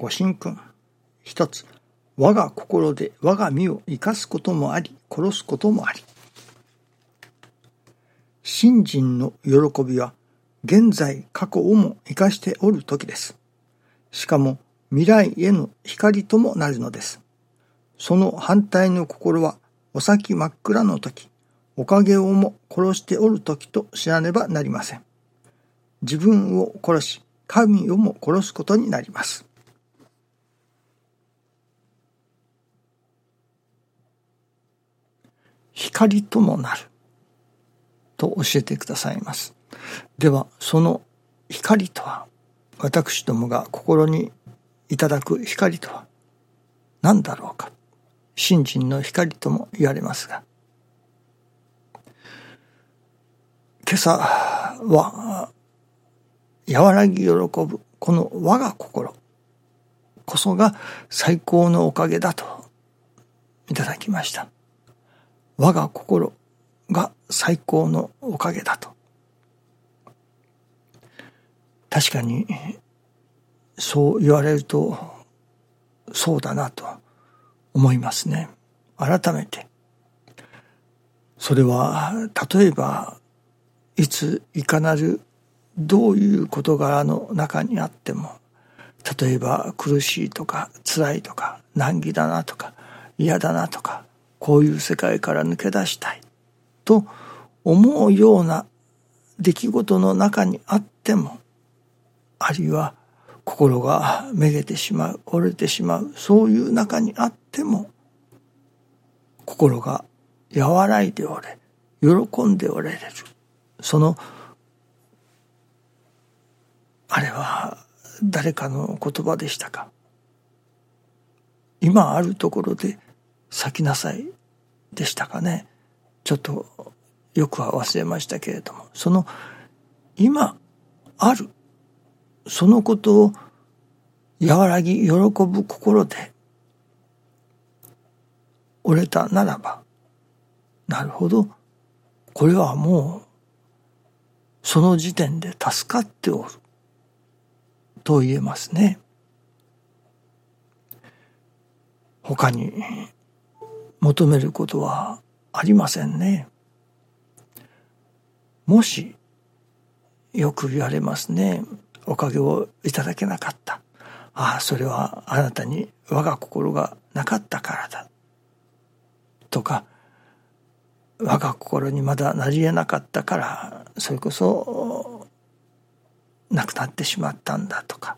ご神君。一つ、我が心で我が身を生かすこともあり、殺すこともあり。信心の喜びは、現在過去をも生かしておる時です。しかも、未来への光ともなるのです。その反対の心は、お先真っ暗の時、おかげをも殺しておる時と知らねばなりません。自分を殺し、神をも殺すことになります。光ともなると教えてくださいます。では、その光とは、私どもが心にいただく光とは何だろうか。信心の光とも言われますが。今朝は、和らぎ喜ぶ、この我が心こそが最高のおかげだといただきました。我が心が最高のおかげだと。確かに、そう言われると、そうだなと思いますね。改めて。それは、例えば、いついかなるどういう事柄の中にあっても、例えば苦しいとか辛いとか難儀だなとか嫌だなとかこういう世界から抜け出したいと思うような出来事の中にあってもあるいは心がめげてしまう折れてしまうそういう中にあっても心が和らいでおれ喜んでおれれる。そのあれは誰かの言葉でしたか？今あるところで咲きなさいでしたかね。ちょっとよくは忘れましたけれども、その今ある、そのことを和らぎ喜ぶ心で折れたならば、なるほど、これはもうその時点で助かっておると言えますね。他に求めることはありませんね。もし、よく言われますね。おかげをいただけなかった。ああ、それはあなたに我が心がなかったからだ。とか、我が心にまだなり得なかったから、それこそ、亡くなってしまったんだとか、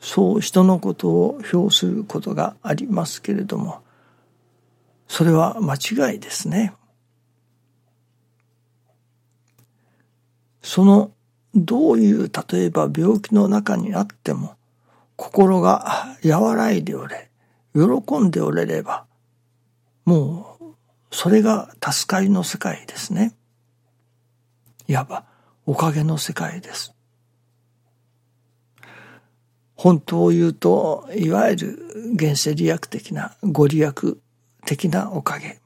そう人のことを評することがありますけれども、それは間違いですね。そのどういう例えば病気の中にあっても心が和らいでおれ喜んでおれればもうそれが助かりの世界ですね。いわばおかげの世界です。本当を言うといわゆる現世利益的なご利益的なおかげ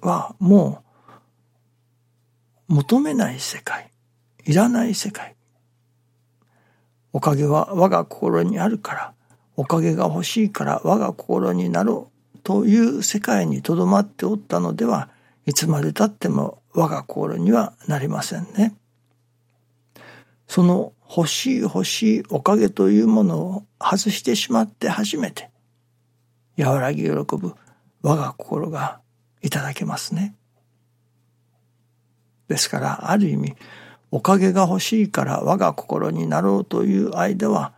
はもう求めない世界、いらない世界。おかげは我が心にあるから、おかげが欲しいから我が心になろうという世界にとどまっておったのでは、いつまでたっても我が心にはなりませんね。その欲しい欲しいおかげというものを外してしまって初めて、和らぎ喜ぶ我が心がいただけますね。ですから、ある意味、おかげが欲しいから我が心になろうという間は、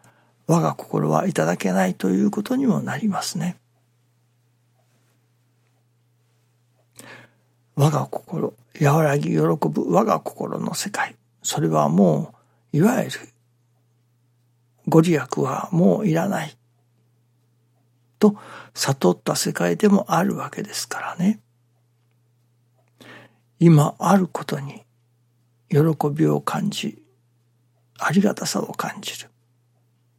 我が心はいただけないということにもなりますね。我が心、和らぎ喜ぶ我が心の世界。それはもう、いわゆる、ご利益はもういらない。と悟った世界でもあるわけですからね。今あることに喜びを感じ、ありがたさを感じる。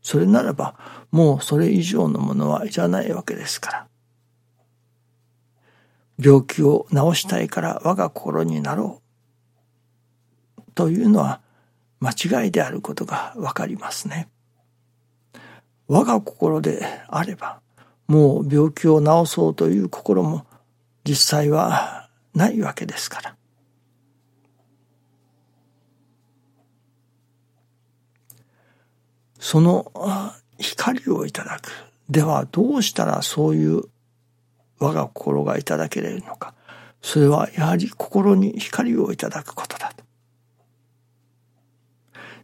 それならばもうそれ以上のものはいらないわけですから。病気を治したいから我が心になろう。というのは間違いであることがわかりますね。我が心であれば、もう病気を治そうという心も実際はないわけですから。その光をいただく。ではどうしたらそういう我が心がいただけれるのか。それはやはり心に光をいただくことだと。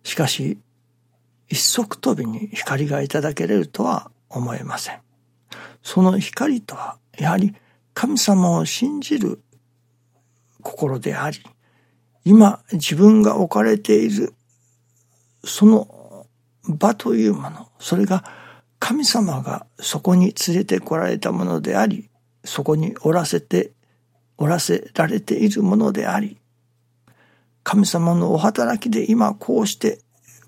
しかし、一足飛びに光がいただけれるとは思えません。その光とは、やはり神様を信じる心であり、今自分が置かれているその場というもの、それが神様がそこに連れてこられたものであり、そこにおらせて、おらせられているものであり、神様のお働きで今こうして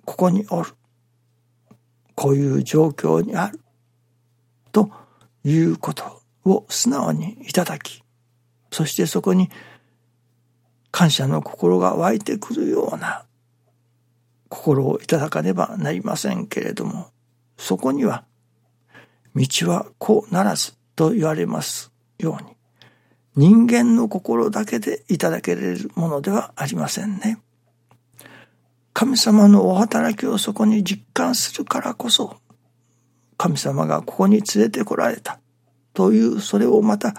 ここにおる。こういう状況にある。ということを素直にいただき、そしてそこに感謝の心が湧いてくるような心をいただかねばなりませんけれども、そこには、道はこうならずと言われますように、人間の心だけでいただけれるものではありませんね。神様のお働きをそこに実感するからこそ、神様がここに連れてこられたという、それをまた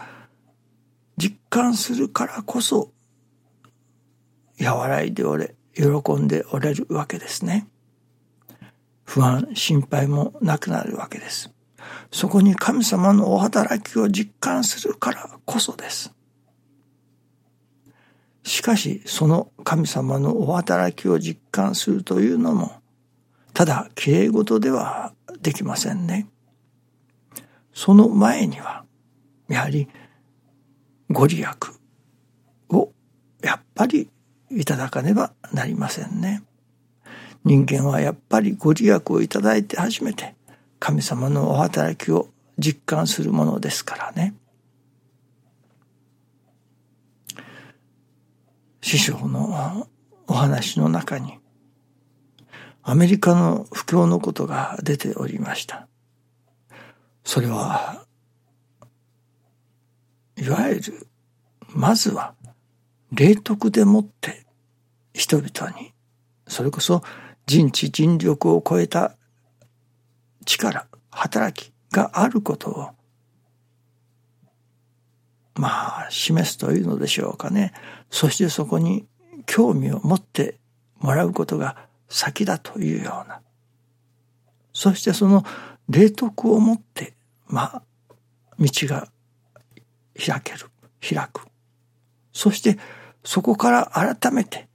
実感するからこそ、和らいでおれ、喜んでおれるわけですね。不安、心配もなくなるわけです。そこに神様のお働きを実感するからこそです。しかし、その神様のお働きを実感するというのも、ただ綺麗事ではできませんね。その前には、やはり、ご利益をやっぱりいただかねばなりませんね。人間はやっぱりご利益をいただいて初めて神様のお働きを実感するものですからね。師匠のお話の中にアメリカの不況のことが出ておりました。それは、いわゆる、まずは、霊徳でもって人々に、それこそ人知人力を超えた力、働きがあることを、まあ、示すというのでしょうかね。そしてそこに興味を持ってもらうことが先だというような。そしてその霊徳をもって、まあ、道が開ける、開く。そしてそこから改めて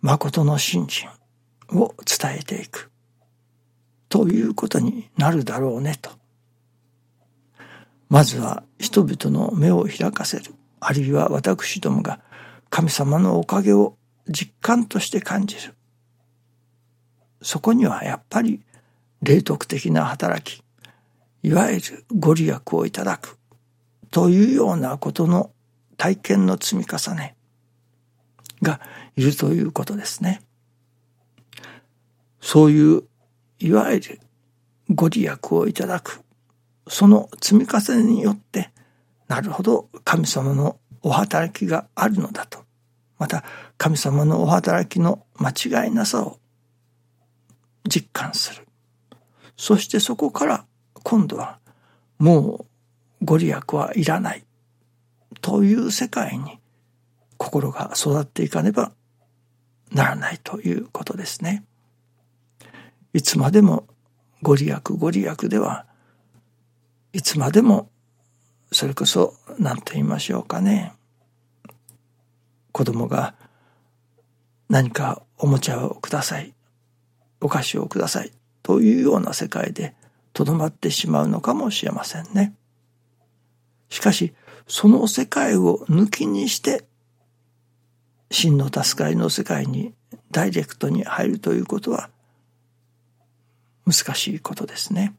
誠の信心を伝えていく。ということになるだろうねと。まずは人々の目を開かせる。あるいは私どもが神様のおかげを実感として感じる。そこにはやっぱり霊徳的な働き、いわゆるご利益をいただくというようなことの体験の積み重ねがいるということですね。そういういわゆるご利益をいただく、その積み重ねによって、なるほど神様のお働きがあるのだと。また神様のお働きの間違いなさを実感する。そしてそこから今度はもうご利益はいらないという世界に心が育っていかねばならないということですね。いつまでもご利益ご利益ではいつまでもそれこそ何と言いましょうかね子供が何かおもちゃをくださいお菓子をくださいというような世界でとどまってしまうのかもしれませんね。しかしその世界を抜きにして真の助かりの世界にダイレクトに入るということは難しいことですね。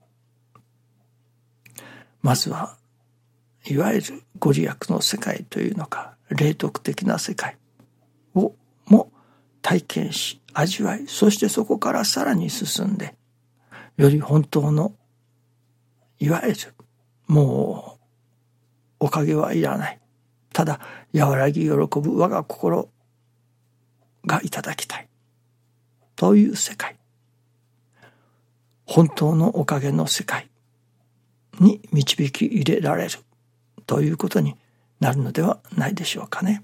まずは、いわゆるご利益の世界というのか、霊徳的な世界体験し、味わい、そしてそこからさらに進んで、より本当のいわゆるもうおかげはいらない。ただ和らぎ喜ぶ我が心がいただきたい。という世界。本当のおかげの世界に導き入れられる。ということになるのではないでしょうかね。